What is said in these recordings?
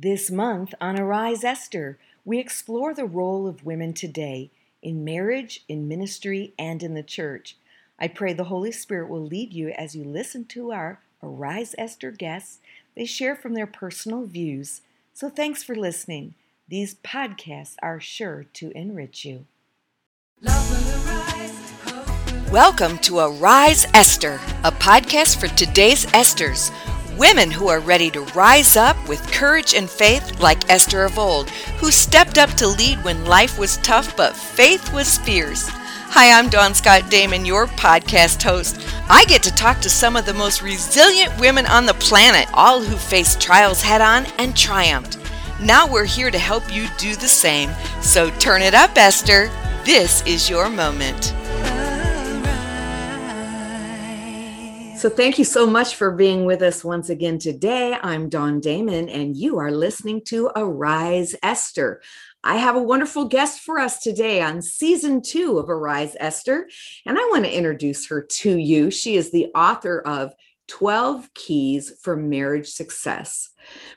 This month on Arise Esther, we explore the role of women today in marriage, in ministry, and in the church. I pray the Holy Spirit will lead you as you listen to our Arise Esther guests. They share from their personal views. So thanks for listening. These podcasts are sure to enrich you. Welcome to Arise Esther, a podcast for today's Esthers Women who are ready to rise up with courage and faith, like Esther of old, who stepped up to lead when life was tough but faith was fierce. Hi, I'm Dawn Scott Damon, your podcast host. I get to talk to some of the most resilient women on the planet, all who faced trials head on and triumphed. Now we're here to help you do the same. So turn it up, Esther. This is your moment. So, thank you so much for being with us once again today. I'm Dawn Damon, and you are listening to Arise Esther. I have a wonderful guest for us today on season two of Arise Esther, and I want to introduce her to you. She is the author of 12 Keys for Marriage Success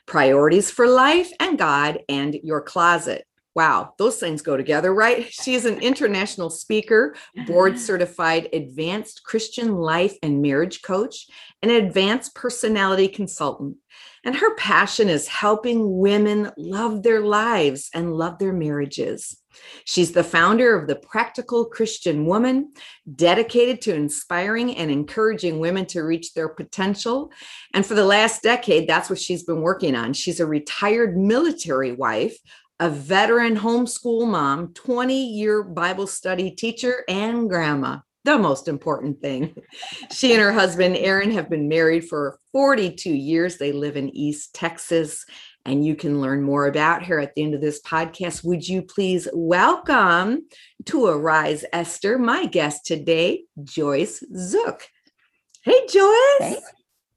Priorities for Life and God and Your Closet. Wow, those things go together, right? She is an international speaker, board certified advanced Christian life and marriage coach, and advanced personality consultant. And her passion is helping women love their lives and love their marriages. She's the founder of the Practical Christian Woman, dedicated to inspiring and encouraging women to reach their potential. And for the last decade, that's what she's been working on. She's a retired military wife a veteran homeschool mom, 20 year Bible study teacher, and grandma. The most important thing. She and her husband, Aaron, have been married for 42 years. They live in East Texas, and you can learn more about her at the end of this podcast. Would you please welcome to Arise Esther, my guest today, Joyce Zook. Hey, Joyce. Hey.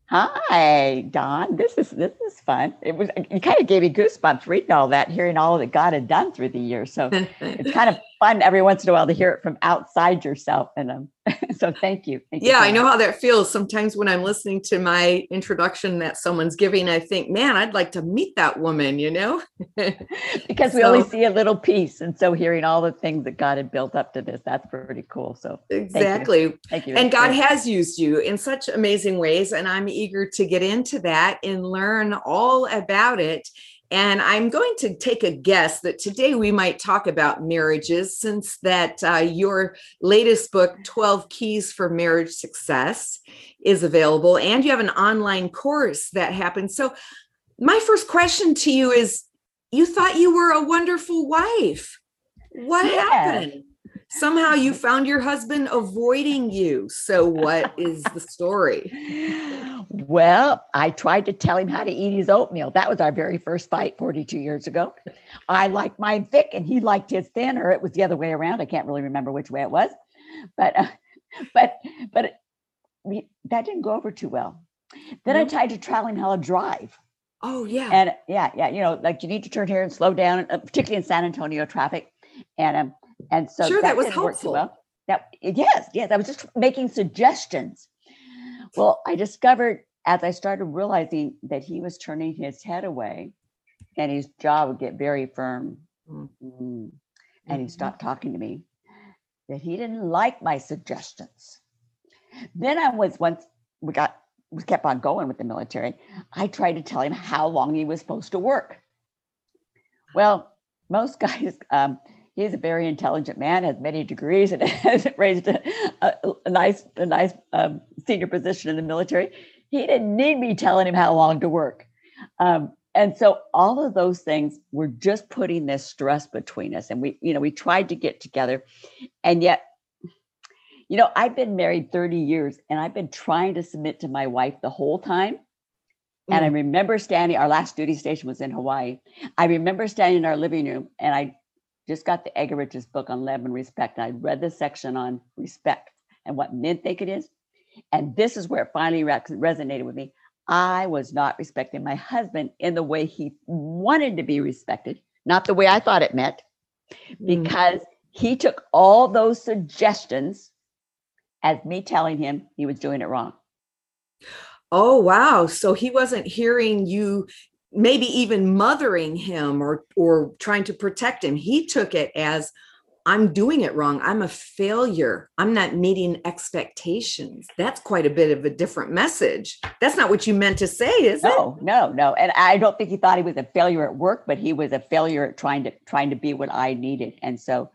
Hi, Dawn. This is this is fun. It was you kind of gave me goosebumps reading all that, hearing all that God had done through the years. So it's kind of fun every once in a while to hear it from outside yourself. And um, so thank you. Thank yeah, you I know how that feels. Sometimes when I'm listening to my introduction that someone's giving, I think, man, I'd like to meet that woman, you know? because we only see a little piece. And so hearing all the things that God had built up to this, that's pretty cool. So exactly. Thank you. Thank you. And God has used you in such amazing ways. And I'm eager to get into that and learn all about it. And I'm going to take a guess that today we might talk about marriages, since that uh, your latest book, 12 Keys for Marriage Success, is available, and you have an online course that happens. So, my first question to you is you thought you were a wonderful wife. What yeah. happened? Somehow you found your husband avoiding you. So, what is the story? Well, I tried to tell him how to eat his oatmeal. That was our very first fight 42 years ago. I liked mine thick and he liked his thin, or it was the other way around. I can't really remember which way it was, but uh, but but we, that didn't go over too well. Then mm-hmm. I tried to tell him how to drive. Oh yeah, and yeah, yeah, you know, like you need to turn here and slow down, uh, particularly in San Antonio traffic, and um, and so sure that, that was helpful. Well. That yes, yes, I was just making suggestions. Well, I discovered as I started realizing that he was turning his head away and his jaw would get very firm mm-hmm. and he stopped talking to me, that he didn't like my suggestions. Then I was once we got we kept on going with the military. I tried to tell him how long he was supposed to work. Well, most guys, um, he's a very intelligent man, has many degrees, and has raised a, a, a nice, a nice um, senior position in the military. He didn't need me telling him how long to work. Um, and so all of those things were just putting this stress between us. And we, you know, we tried to get together. And yet, you know, I've been married 30 years and I've been trying to submit to my wife the whole time. And I mm. remember standing, our last duty station was in Hawaii. I remember standing in our living room and I just got the Eggerichs' book on love and respect. And I read the section on respect and what men think it is. And this is where it finally re- resonated with me. I was not respecting my husband in the way he wanted to be respected, not the way I thought it meant, mm. because he took all those suggestions as me telling him he was doing it wrong. Oh, wow. So he wasn't hearing you maybe even mothering him or or trying to protect him. He took it as i'm doing it wrong. I'm a failure. I'm not meeting expectations. That's quite a bit of a different message. That's not what you meant to say is it? no, no no. And i don't think he thought he was a failure at work but he was a failure at trying to trying to be what i needed. And so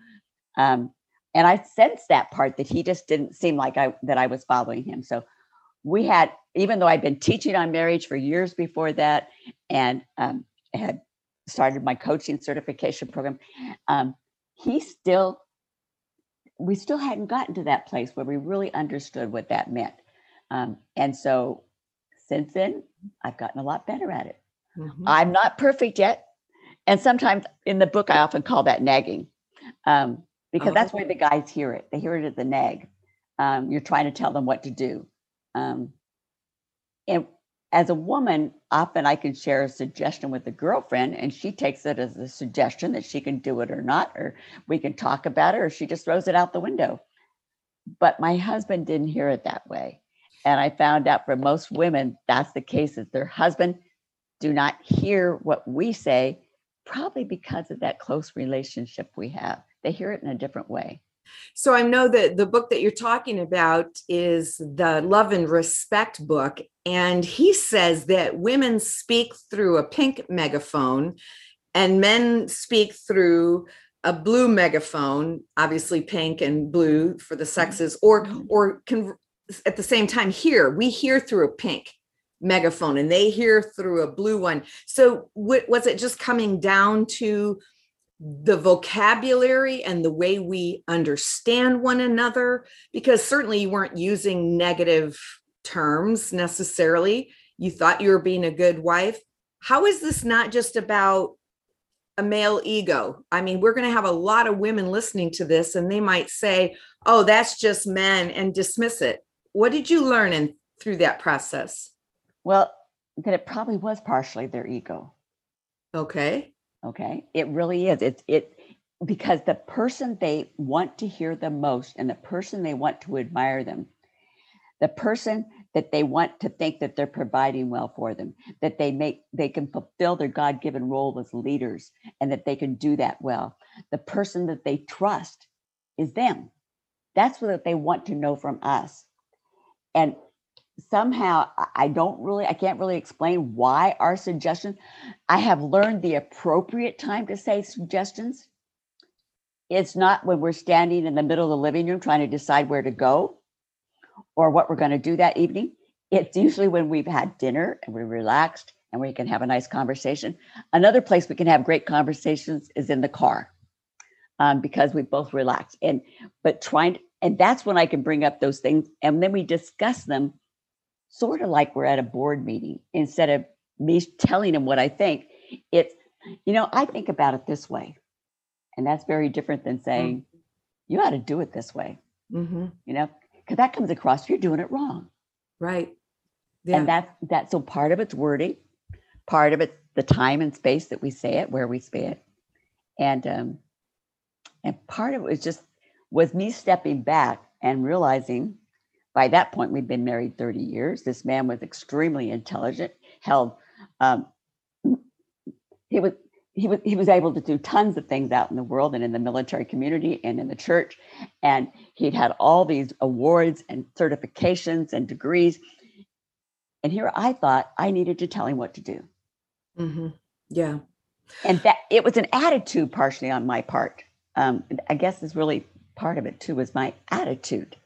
um and i sensed that part that he just didn't seem like i that i was following him. So we had even though i'd been teaching on marriage for years before that and um, had started my coaching certification program um, he still we still hadn't gotten to that place where we really understood what that meant. Um, and so since then i've gotten a lot better at it. Mm-hmm. i'm not perfect yet and sometimes in the book i often call that nagging um, because that's why the guys hear it. They hear it as a nag. Um, you're trying to tell them what to do um, and as a woman, often I can share a suggestion with a girlfriend, and she takes it as a suggestion that she can do it or not, or we can talk about it, or she just throws it out the window. But my husband didn't hear it that way. And I found out for most women, that's the case that their husband do not hear what we say, probably because of that close relationship we have. They hear it in a different way. So I know that the book that you're talking about is the Love and Respect book. And he says that women speak through a pink megaphone and men speak through a blue megaphone, obviously pink and blue for the sexes, or mm-hmm. or can at the same time hear. We hear through a pink megaphone and they hear through a blue one. So was it just coming down to the vocabulary and the way we understand one another because certainly you weren't using negative terms necessarily. You thought you were being a good wife. How is this not just about a male ego? I mean we're going to have a lot of women listening to this and they might say oh that's just men and dismiss it. What did you learn in through that process? Well that it probably was partially their ego. Okay Okay. It really is. It's it because the person they want to hear the most and the person they want to admire them, the person that they want to think that they're providing well for them, that they make they can fulfill their God-given role as leaders and that they can do that well. The person that they trust is them. That's what they want to know from us. And somehow I don't really, I can't really explain why our suggestions. I have learned the appropriate time to say suggestions. It's not when we're standing in the middle of the living room trying to decide where to go or what we're going to do that evening. It's usually when we've had dinner and we're relaxed and we can have a nice conversation. Another place we can have great conversations is in the car um, because we both relax. And but trying to, and that's when I can bring up those things and then we discuss them sort of like we're at a board meeting instead of me telling them what I think. It's, you know, I think about it this way. And that's very different than saying, mm-hmm. you ought to do it this way. Mm-hmm. You know, because that comes across, you're doing it wrong. Right. Yeah. And that's that. So part of it's wording, part of it's the time and space that we say it, where we say it. And um, and part of it was just was me stepping back and realizing by that point, we'd been married 30 years. This man was extremely intelligent, held, um, he was he was he was able to do tons of things out in the world and in the military community and in the church and he'd had all these awards and certifications and degrees and here i thought i needed to tell him what to do mm-hmm. yeah and that it was an attitude partially on my part um, i guess is really part of it too was my attitude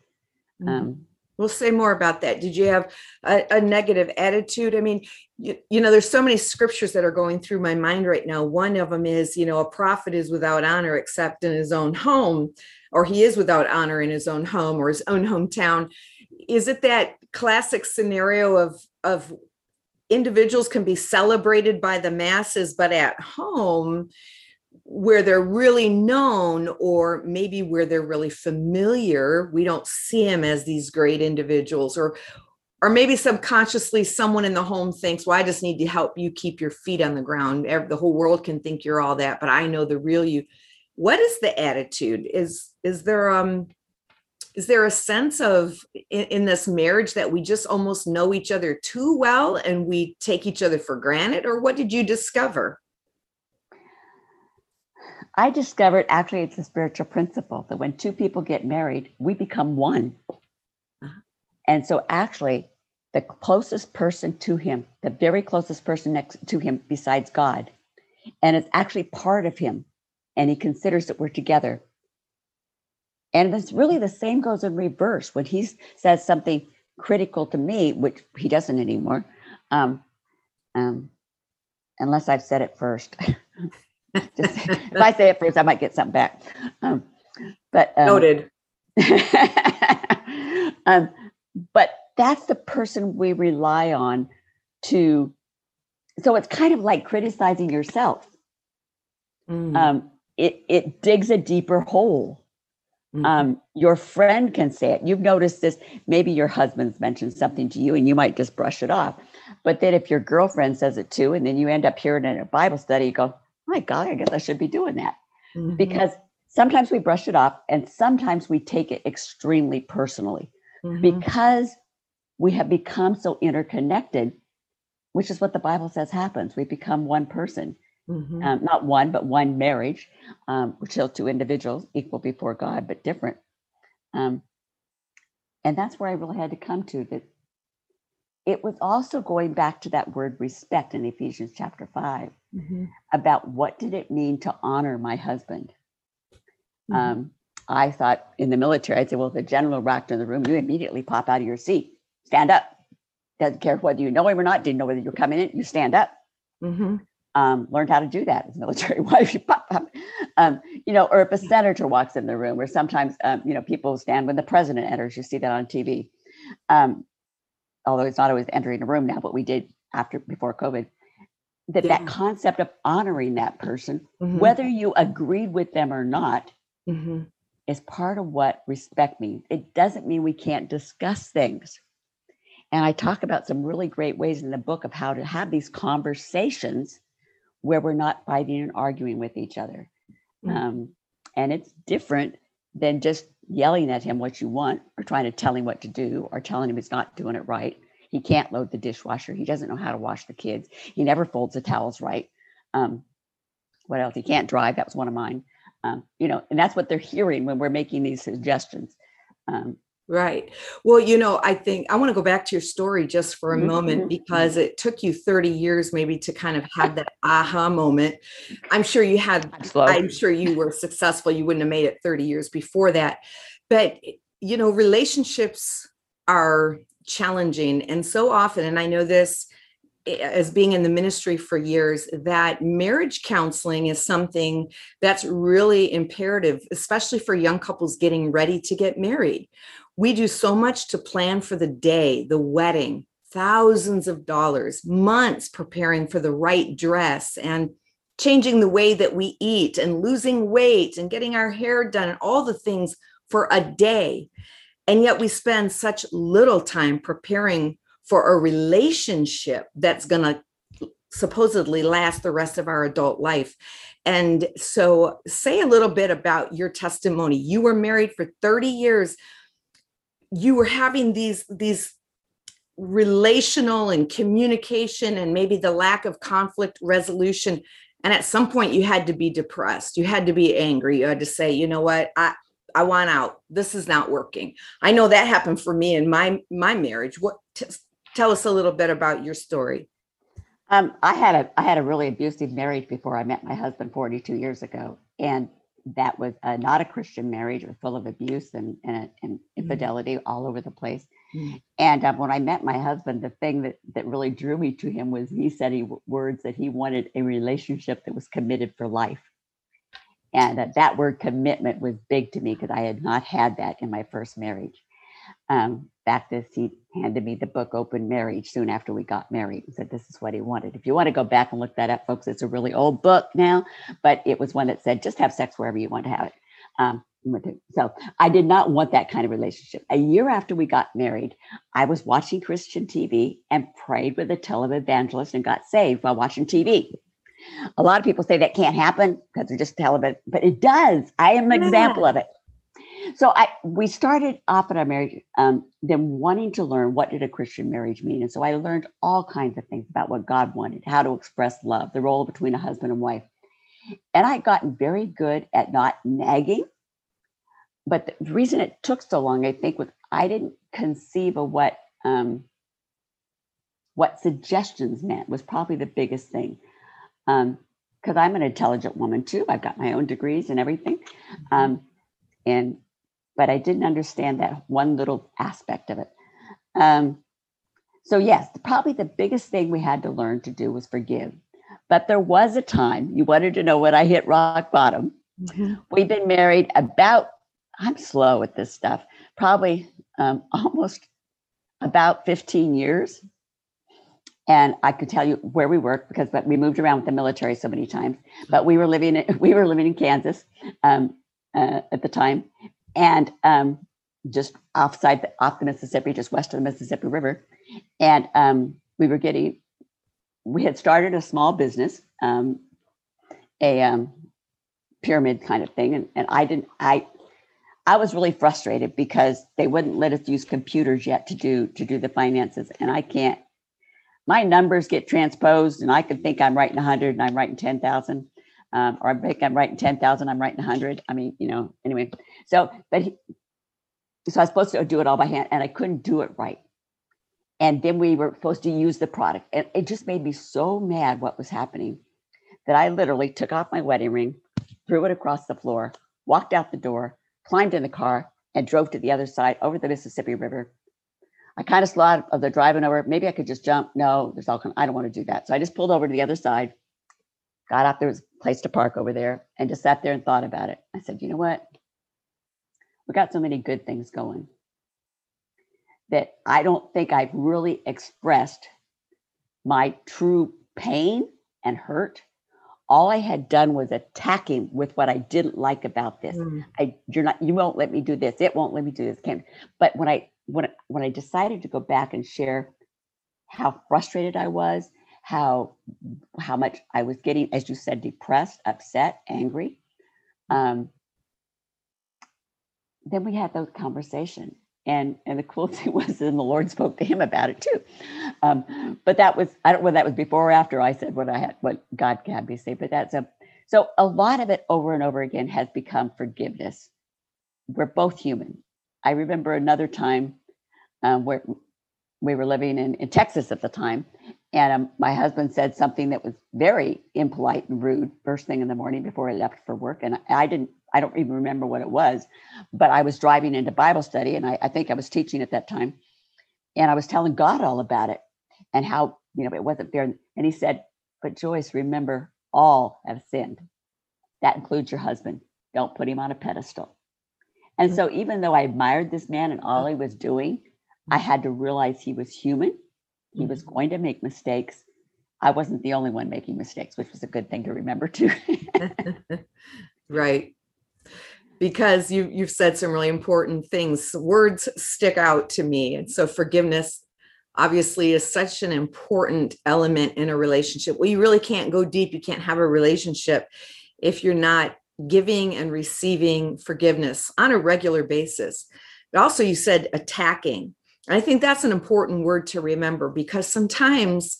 mm-hmm. um, We'll say more about that. Did you have a, a negative attitude? I mean, you, you, know, there's so many scriptures that are going through my mind right now. One of them is, you know, a prophet is without honor except in his own home, or he is without honor in his own home or his own hometown. Is it that classic scenario of of individuals can be celebrated by the masses, but at home, where they're really known or maybe where they're really familiar we don't see them as these great individuals or or maybe subconsciously someone in the home thinks well i just need to help you keep your feet on the ground. The whole world can think you're all that but i know the real you. What is the attitude? Is is there um is there a sense of in, in, this marriage that we just almost know each other too well and we take each other for granted or what did you discover i discovered actually it's a spiritual principle that when two people get married we become one uh-huh. and so actually the closest person to him the very closest person next to him besides god and it's actually part of him and he considers that we're together and it's really the same goes in reverse when he says something critical to me, which he doesn't anymore, um, um, unless I've said it first. Just, if I say it first, I might get something back. Um, but um, noted. um, but that's the person we rely on to. So it's kind of like criticizing yourself. Mm. Um, it it digs a deeper hole Mm-hmm. Um, your friend can say it. You've noticed this. Maybe your husband's mentioned something to you and you might just brush it off. But then if your girlfriend says it too, and then you end up hearing it in a Bible study, you go, my God, I guess I should be doing that. Mm-hmm. Because sometimes we brush it off and sometimes we take it extremely personally mm-hmm. because we have become so interconnected, which is what the Bible says happens. We become one person. Mm-hmm. Um, not one, but one marriage, um, still two individuals, equal before God, but different. Um, and that's where I really had to come to that. It was also going back to that word respect in Ephesians chapter 5 mm-hmm. about what did it mean to honor my husband. Mm-hmm. Um, I thought in the military, I'd say, well, if the general rocked in the room, you immediately pop out of your seat, stand up. Doesn't care whether you know him or not, didn't know whether you're coming in, you stand up. Mm-hmm um, learned how to do that as military wife. You pop up, um, you know, or if a senator walks in the room, or sometimes um, you know people stand when the president enters. You see that on TV. Um, although it's not always entering a room now, but we did after before COVID. That yeah. that concept of honoring that person, mm-hmm. whether you agreed with them or not, mm-hmm. is part of what respect means. It doesn't mean we can't discuss things. And I talk about some really great ways in the book of how to have these conversations where we're not fighting and arguing with each other. Mm-hmm. Um, and it's different than just yelling at him what you want or trying to tell him what to do or telling him he's not doing it right. He can't load the dishwasher. He doesn't know how to wash the kids. He never folds the towels right. Um, what else? He can't drive. That was one of mine. Um, you know, and that's what they're hearing when we're making these suggestions. Um, Right. Well, you know, I think I want to go back to your story just for a mm-hmm. moment mm-hmm. because it took you 30 years maybe to kind of have that aha moment. I'm sure you had, I'm sure you were successful. You wouldn't have made it 30 years before that. But, you know, relationships are challenging. And so often, and I know this as being in the ministry for years that marriage counseling is something that's really imperative especially for young couples getting ready to get married we do so much to plan for the day, the wedding, thousands of dollars, months preparing for the right dress and changing the way that we eat and losing weight and getting our hair done and all the things for a day. And yet we spend such little time preparing for a relationship that's going to supposedly last the rest of our adult life. And so, say a little bit about your testimony. You were married for 30 years. You were having these these relational and communication and maybe the lack of conflict resolution. And at some point you had to be depressed. You had to be angry. You had to say you know what? I i want out. This is not working. I know that happened for me in my my marriage. What t- tell us a little bit about your story um, i had a i had a really abusive marriage before i met my husband 42 years ago and that was uh, not a Christian marriage or full of abuse and, and, and mm-hmm. infidelity mm-hmm. all over the place. Mm-hmm. And um, when I met my husband, the thing that, that really drew me to him was he said he words that he wanted a relationship that was committed for life. And uh, that word commitment was big to me because I had not had that in my first marriage. Um, back this, he handed me the book Open Marriage soon after we got married and said, This is what he wanted. If you want to go back and look that up, folks, it's a really old book now, but it was one that said, Just have sex wherever you want to have it. Um, so I did not want that kind of relationship. A year after we got married, I was watching Christian TV and prayed with a televangelist and got saved while watching TV. A lot of people say that can't happen because they're just television, but it does. I am an yeah. example of it. So I we started off in our marriage, um, them wanting to learn what did a Christian marriage mean, and so I learned all kinds of things about what God wanted, how to express love, the role between a husband and wife, and I gotten very good at not nagging. But the reason it took so long, I think, was I didn't conceive of what um, what suggestions meant was probably the biggest thing. Um, because I'm an intelligent woman too. I've got my own degrees and everything. Mm-hmm. Um, and but I didn't understand that one little aspect of it. Um, so yes, probably the biggest thing we had to learn to do was forgive. But there was a time you wanted to know when I hit rock bottom. Mm-hmm. We've been married about. I'm slow at this stuff. Probably um, almost about 15 years and I could tell you where we worked because but we moved around with the military so many times. But we were living in, we were living in Kansas um, uh, at the time, and um, just offside off the Mississippi, just west of the Mississippi River, and um, we were getting. We had started a small business, um, a um, pyramid kind of thing, and, and I didn't. I I was really frustrated because they wouldn't let us use computers yet to do to do the finances, and I can't my numbers get transposed and I could think I'm writing 100 and I'm writing 10,000. Um, or I think I'm writing 10,000, I'm writing 100. I mean, you know, anyway. So, but he, so I was supposed to do it all by hand and I couldn't do it right. And then we were supposed to use the product. And it just made me so mad what was happening that I literally took off my wedding ring, threw it across the floor, walked out the door, climbed in the car, and drove to the other side over the Mississippi River I kind of slot of the driving over. Maybe I could just jump. No, there's all kind. I don't want to do that. So I just pulled over to the other side, got out there was place to park over there, and just sat there and thought about it. I said, you know what? We got so many good things going that I don't think I've really expressed my true pain and hurt. All I had done was attacking with what I didn't like about this. Mm. I you're not you won't let me do this. It won't let me do this. Can't. But when I when when I decided to go back and share how frustrated I was, how how much I was getting, as you said, depressed, upset, angry, um, then we had those conversations. And and the cool thing was, then the Lord spoke to him about it too. Um, but that was I don't know whether that was before or after I said what I had, what God had me say. But that's a so a lot of it over and over again has become forgiveness. We're both human. I remember another time um, where we were living in, in Texas at the time. And um, my husband said something that was very impolite and rude first thing in the morning before I left for work. And I didn't, I don't even remember what it was, but I was driving into Bible study and I, I think I was teaching at that time. And I was telling God all about it and how, you know, it wasn't fair. And he said, But Joyce, remember, all have sinned. That includes your husband. Don't put him on a pedestal. And mm. so, even though I admired this man and all he was doing, I had to realize he was human. He was mm-hmm. going to make mistakes. I wasn't the only one making mistakes, which was a good thing to remember too. right. Because you you've said some really important things. Words stick out to me. And so forgiveness obviously is such an important element in a relationship. Well, you really can't go deep. You can't have a relationship if you're not giving and receiving forgiveness on a regular basis. But also you said attacking I think that's an important word to remember because sometimes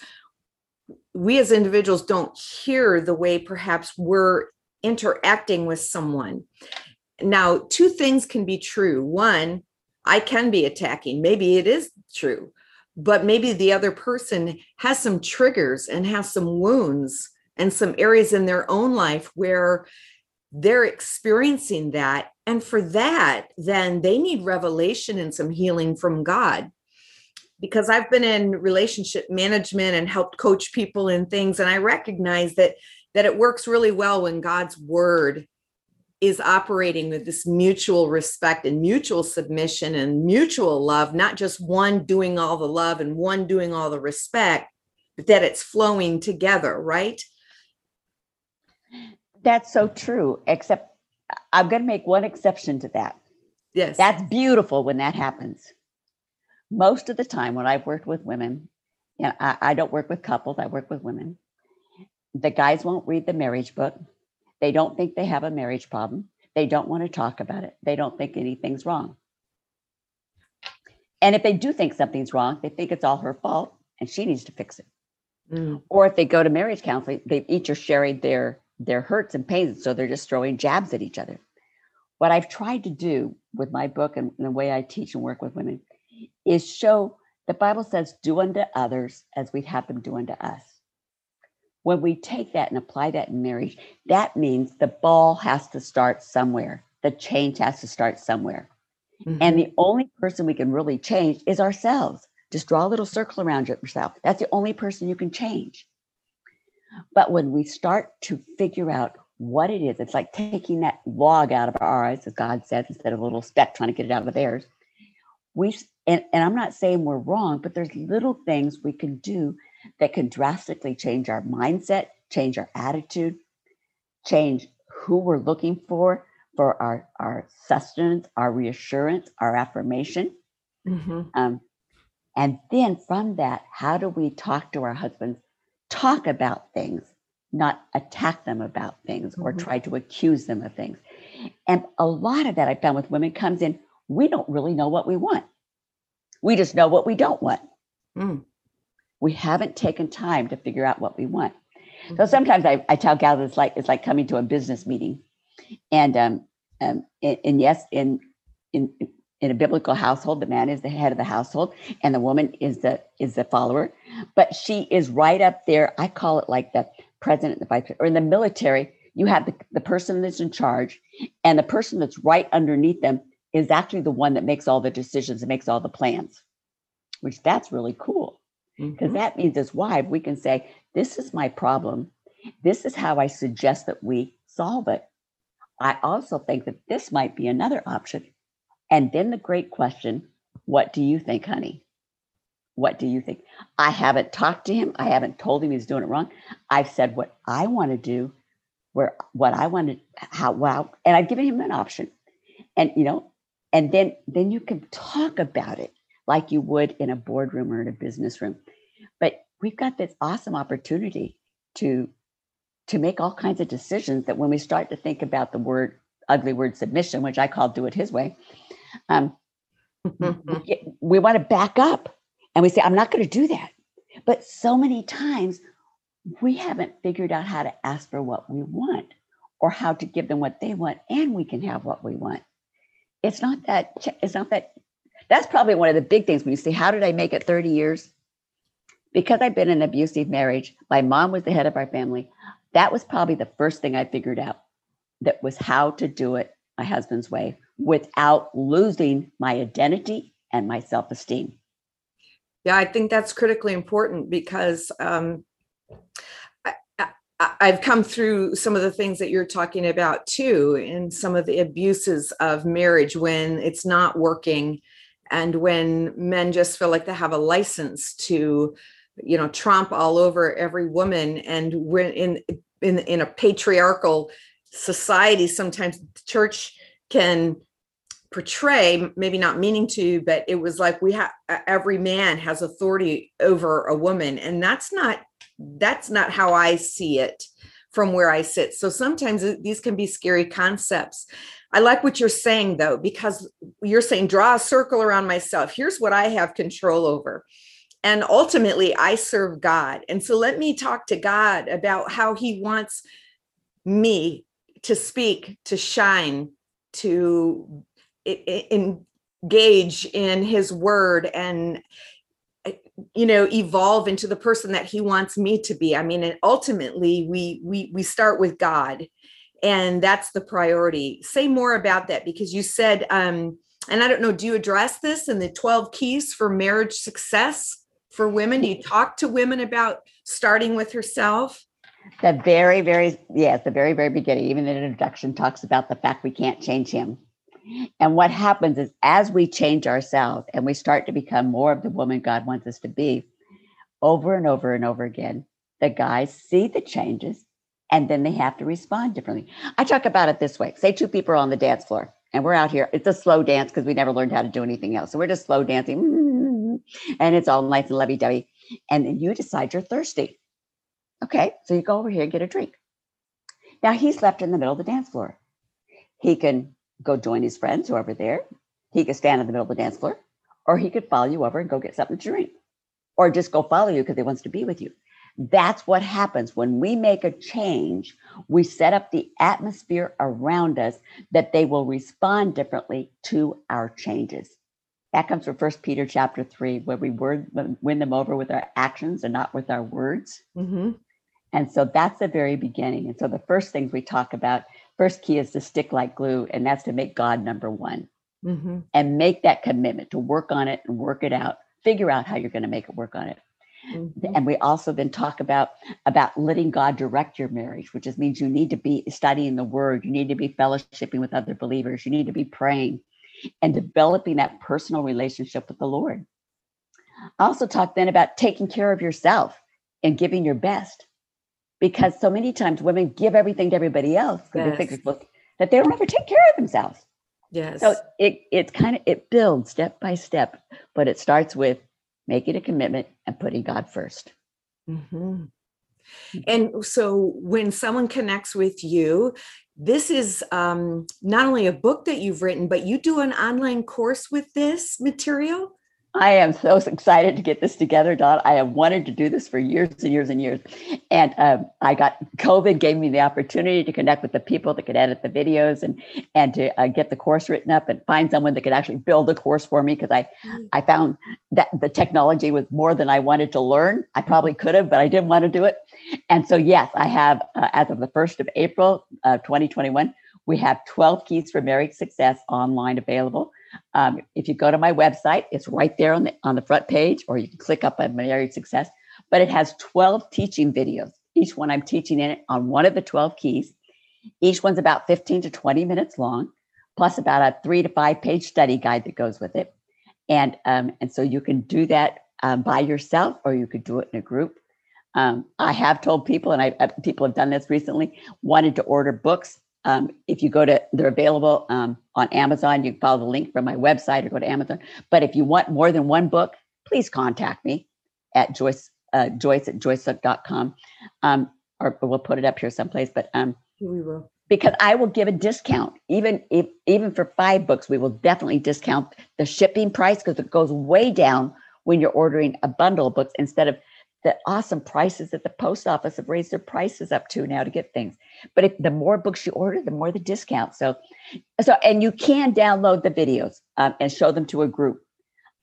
we as individuals don't hear the way perhaps we're interacting with someone. Now, two things can be true. One, I can be attacking. Maybe it is true, but maybe the other person has some triggers and has some wounds and some areas in their own life where they're experiencing that. And for that, then they need revelation and some healing from God. Because I've been in relationship management and helped coach people in things, and I recognize that that it works really well when God's word is operating with this mutual respect and mutual submission and mutual love, not just one doing all the love and one doing all the respect, but that it's flowing together, right? That's so true, except I'm going to make one exception to that. Yes. That's beautiful when that happens. Most of the time, when I've worked with women, and I, I don't work with couples, I work with women, the guys won't read the marriage book. They don't think they have a marriage problem. They don't want to talk about it. They don't think anything's wrong. And if they do think something's wrong, they think it's all her fault and she needs to fix it. Mm. Or if they go to marriage counseling, they each are sharing their their hurts and pains. So they're just throwing jabs at each other. What I've tried to do with my book and, and the way I teach and work with women is show the Bible says, do unto others as we'd have them do unto us. When we take that and apply that in marriage, that means the ball has to start somewhere. The change has to start somewhere. Mm-hmm. And the only person we can really change is ourselves. Just draw a little circle around yourself. That's the only person you can change. But when we start to figure out what it is, it's like taking that log out of our eyes, as God says, instead of a little speck trying to get it out of theirs. We and, and I'm not saying we're wrong, but there's little things we can do that can drastically change our mindset, change our attitude, change who we're looking for for our our sustenance, our reassurance, our affirmation. Mm-hmm. Um, and then from that, how do we talk to our husbands? Talk about things, not attack them about things mm-hmm. or try to accuse them of things. And a lot of that I found with women comes in, we don't really know what we want. We just know what we don't want. Mm. We haven't taken time to figure out what we want. Mm-hmm. So sometimes I, I tell gals it's like it's like coming to a business meeting, and um, um and, and yes, in in in a biblical household, the man is the head of the household, and the woman is the is the follower. But she is right up there. I call it like the president, the vice, or in the military, you have the, the person that's in charge, and the person that's right underneath them is actually the one that makes all the decisions and makes all the plans, which that's really cool. Because mm-hmm. that means as wife, we can say, This is my problem. This is how I suggest that we solve it. I also think that this might be another option. And then the great question what do you think, honey? What do you think? I haven't talked to him. I haven't told him he's doing it wrong. I've said what I want to do, where what I want to, how, wow. And I've given him an option. And, you know, and then then you can talk about it like you would in a boardroom or in a business room but we've got this awesome opportunity to to make all kinds of decisions that when we start to think about the word ugly word submission which i call do it his way um, we, want to back up and we say i'm not going to do that. But so many times we haven't figured out how to ask for what we want or how to give them what they want and we can have what we want. It's not that it's not that that's probably one of the big things when you say how did i make it 30 years? Because i've been in an abusive marriage my mom was the head of our family that was probably the first thing i figured out that was how to do it my husband's way without losing my identity and my self-esteem yeah i think that's critically important because um, I've come through some of the things that you're talking about too, and some of the abuses of marriage when it's not working, and when men just feel like they have a license to, you know, tromp all over every woman. And when in in in a patriarchal society, sometimes the church can portray maybe not meaning to but it was like we have every man has authority over a woman and that's not that's not how I see it from where I sit. So sometimes these can be scary concepts. I like what you're saying though, because you're saying draw a circle around myself. Here's what I have control over. And ultimately, I serve God. And so let me talk to God about how He wants me to speak, to shine, to engage in His word and you know evolve into the person that he wants me to be. I mean and ultimately we we we start with god and that's the priority. Say more about that because you said um and i don't know do you address this in the 12 keys for marriage success for women? Do you talk to women about starting with herself the very very yes the very very beginning even the introduction talks about the fact we can't change him and what happens is as we change ourselves and we start to become more of the woman God wants us to be, over and over and over again, the guys see the changes and then they have to respond differently. I talk about it this way say two people are on the dance floor and we're out here. It's a slow dance because we never learned how to do anything else. So we're just slow dancing and it's all nice and lovey dovey. And then you decide you're thirsty. Okay, so you go over here and get a drink. Now he's left in the middle of the dance floor he can go join his friends who are over there. He could stand in the middle of the dance floor, or he could follow you over and go get something to drink, or just go follow you because he wants to be with you. That's what happens when we make a change. We set up the atmosphere around us that they will respond differently to our changes. That comes from First Peter chapter three, where we word, win them over with our actions and not with our words. Mm-hmm. And so that's the very beginning. And so the first things we talk about, first key is to stick like glue, and that's to make God number one mm-hmm. and make that commitment to work on it and work it out. Figure out how you're going to make it work on it. Mm-hmm. And we also then talk about about letting God direct your marriage, which just means you need to be studying the word, you need to be fellowshipping with other believers, you need to be praying and developing that personal relationship with the Lord. I also talk then about taking care of yourself and giving your best. Because so many times women give everything to everybody else yes. they think that they don't ever take care of themselves. Yes. So it it's kind of it builds step by step, but it starts with making a commitment and putting God 1st mm-hmm. And so when someone connects with you, this is um, not only a book that you've written, but you do an online course with this material. I am so excited to get this together, Dawn. I have wanted to do this for years and years and years. And um, I got COVID gave me the opportunity to connect with the people that could edit the videos and and to uh, get the course written up and find someone that could actually build a course for me because I mm. I found that the technology was more than I wanted to learn. I probably could have, but I didn't want to do it. And so yes, I have uh, as of the first of April, uh, 2021, we have 12 keys for married success online available. Um, if you go to my website, it's right there on the on the front page, or you can click up on Married Success. But it has 12 teaching videos. Each one I'm teaching in it on one of the 12 keys. Each one's about 15 to 20 minutes long, plus about a three to five page study guide that goes with it. And um, and so you can do that um, by yourself, or you could do it in a group. Um, I have told people, and I, people have done this recently, wanted to order books um, if you go to, they're available um, on Amazon. You can follow the link from my website or go to Amazon. But if you want more than one book, please contact me at Joyce, uh, Joyce at joycezook.com. Um, or we'll put it up here someplace. But um, we will. Because I will give a discount, even if even for five books, we will definitely discount the shipping price because it goes way down when you're ordering a bundle of books instead of the awesome prices that the post office have raised their prices up to now to get things. But if the more books you order, the more the discount. So, so and you can download the videos um, and show them to a group.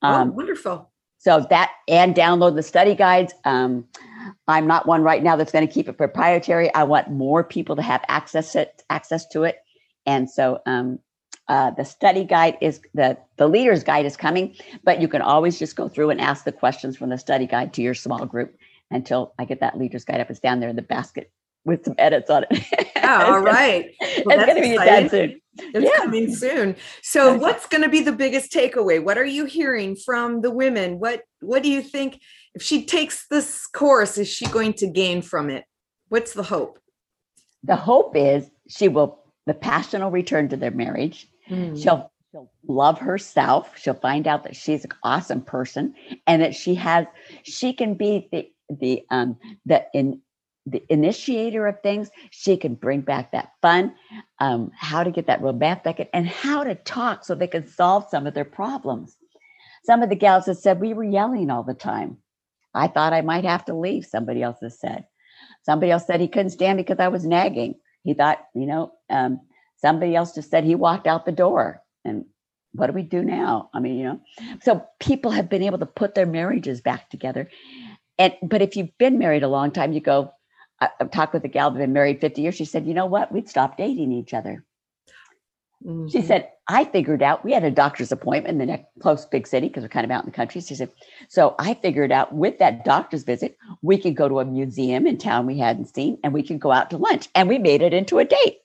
Oh, um, oh, wonderful. So that and download the study guides. Um, I'm not one right now that's going to keep it proprietary. I want more people to have access it, access to it. And so um, uh, the study guide is the the leader's guide is coming, but you can always just go through and ask the questions from the study guide to your small group until I get that leader's guide up. It's down there in the basket with some edits on it. Oh, all right. Well, it's going to be done soon. It's yeah. coming soon. So, what's going to be the biggest takeaway? What are you hearing from the women? What What do you think? If she takes this course, is she going to gain from it? What's the hope? The hope is she will. The passion will return to their marriage. Mm. She'll she'll love herself. She'll find out that she's an awesome person and that she has she can be the the um the in the initiator of things. She can bring back that fun, um, how to get that romantic, and how to talk so they can solve some of their problems. Some of the gals have said we were yelling all the time. I thought I might have to leave. Somebody else has said. Somebody else said he couldn't stand because I was nagging. He thought, you know, um, somebody else just said he walked out the door. And what do we do now? I mean, you know, so people have been able to put their marriages back together. And but if you've been married a long time, you go, I, have talked with a gal that's been married 50 years. She said, you know what? We'd stop dating each other. Mm-hmm. She said, I figured out we had a doctor's appointment in the next close big city because we're kind of out in the country. She said, so I figured out with that doctor's visit, we could go to a museum in town we hadn't seen and we could go out to lunch. And we made it into a date.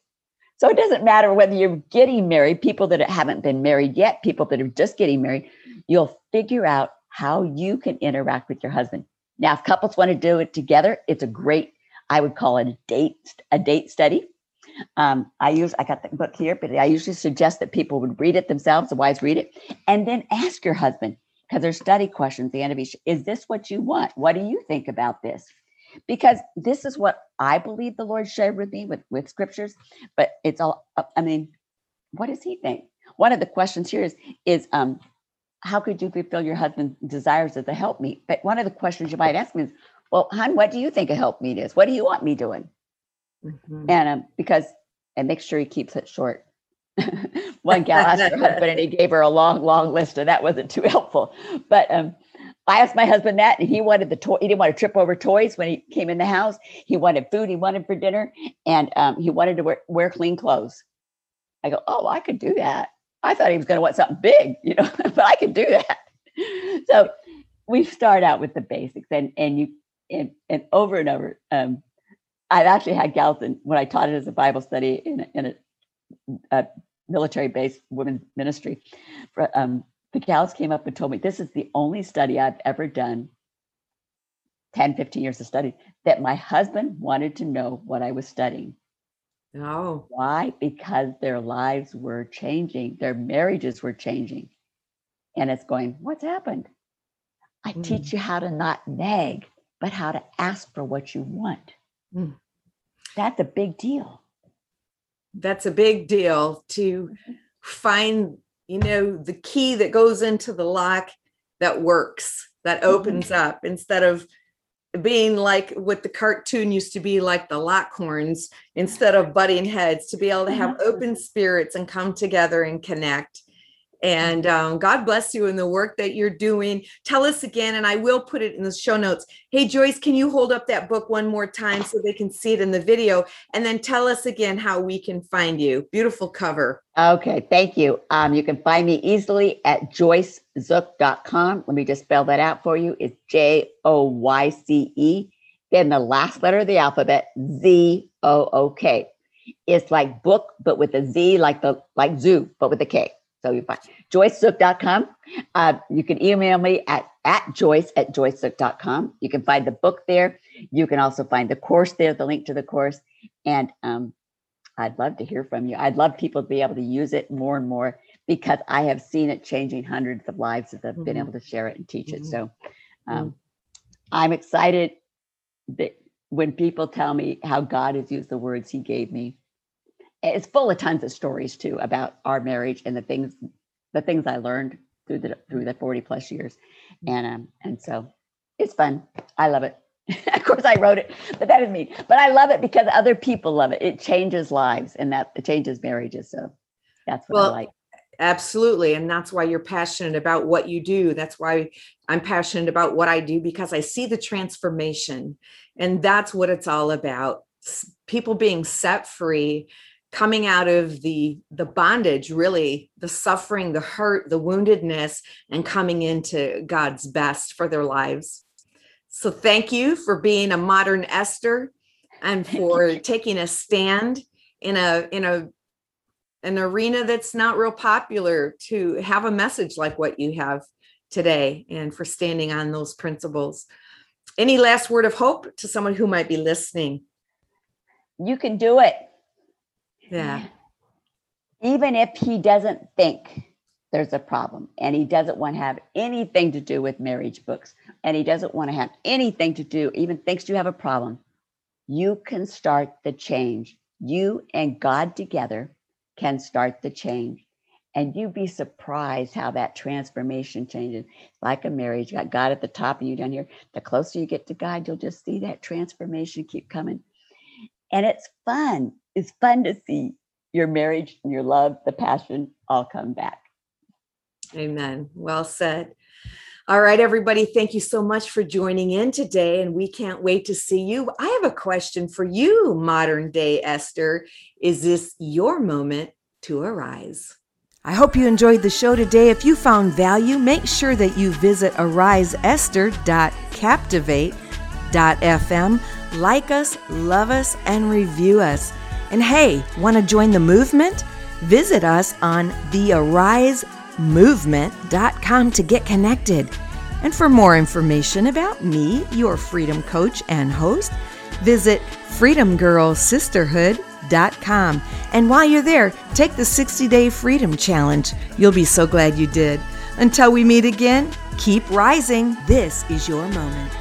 So it doesn't matter whether you're getting married, people that haven't been married yet, people that are just getting married, you'll figure out how you can interact with your husband. Now, if couples want to do it together, it's a great I would call it a date a date study. Um, I use I got the book here, but I usually suggest that people would read it themselves. The wives read it, and then ask your husband because there's study questions. at The end of each is this what you want? What do you think about this? Because this is what I believe the Lord shared with me with with scriptures, but it's all I mean what does he think? One of the questions here is, is um, how could you fulfill your husband's desires as a helpmeet? But one of the questions you might ask me is, well, hon, what do you think a helpmeet is? What do you want me doing? Mm-hmm. And um, because, and make sure he keeps it short. one gal asked her husband and he gave her a long, long list, and that wasn't too helpful. But um, I asked my husband that, and he wanted the toy. He didn't want to trip over toys when he came in the house. He wanted food. He wanted for dinner, and um, he wanted to wear, wear clean clothes. I go, oh, I could do that. I thought he was going to want something big, you know, but I could do that. So we start out with the basics, and and you and, and over and over. Um, I've actually had gals in, when I taught it as a Bible study in, in a, a military-based women's ministry. Um, the gals came up and told me this is the only study I've ever done 10, 15 years of study that my husband wanted to know what I was studying. Oh. Why? Because their lives were changing, their marriages were changing. And it's going, what's happened? I mm. teach you how to not nag, but how to ask for what you want. Mm. That's a big deal. That's a big deal to mm-hmm. find, you know, the key that goes into the lock that works, that mm-hmm. opens mm-hmm. up instead of being like what the cartoon used to be like the lock horns instead of butting heads to be able to have mm-hmm. open spirits and come together and connect and um, God bless you in the work that you're doing. Tell us again, and I will put it in the show notes. Hey, Joyce, can you hold up that book one more time so they can see it in the video? And then tell us again how we can find you. Beautiful cover. Okay, thank you. Um, you can find me easily at joycezook.com. Let me just spell that out for you. It's J O Y C E, then the last letter of the alphabet, Z O O K. It's like book, but with a Z, like the like zoo, but with a K. So you find joycezook.com. Uh, you can email me at, at joyce at joycezook.com. You can find the book there. You can also find the course there, the link to the course. And um, I'd love to hear from you. I'd love people to be able to use it more and more because I have seen it changing hundreds of lives as I've mm-hmm. been able to share it and teach mm-hmm. it. So um, mm-hmm. I'm excited that when people tell me how God has used the words he gave me it's full of tons of stories too about our marriage and the things the things I learned through the through the 40 plus years. And um and so it's fun. I love it. of course I wrote it, but that is me. But I love it because other people love it. It changes lives and that it changes marriages. So that's what well, I like. Absolutely. And that's why you're passionate about what you do. That's why I'm passionate about what I do because I see the transformation. And that's what it's all about. People being set free coming out of the the bondage really the suffering the hurt the woundedness and coming into god's best for their lives. So thank you for being a modern esther and for taking a stand in a in a an arena that's not real popular to have a message like what you have today and for standing on those principles. Any last word of hope to someone who might be listening? You can do it yeah. Even if he doesn't think there's a problem and he doesn't want to have anything to do with marriage books and he doesn't want to have anything to do, even thinks you have a problem, you can start the change. You and God together can start the change. And you'd be surprised how that transformation changes. like a marriage, you got God at the top and you down here. The closer you get to God, you'll just see that transformation keep coming. And it's fun it's fun to see your marriage and your love, the passion all come back. Amen. Well said. All right, everybody, thank you so much for joining in today. And we can't wait to see you. I have a question for you, modern day Esther. Is this your moment to arise? I hope you enjoyed the show today. If you found value, make sure that you visit ariseesther.captivate.fm. Like us, love us, and review us. And hey, want to join the movement? Visit us on thearisemovement.com to get connected. And for more information about me, your freedom coach and host, visit freedomgirlsisterhood.com. And while you're there, take the 60 day freedom challenge. You'll be so glad you did. Until we meet again, keep rising. This is your moment.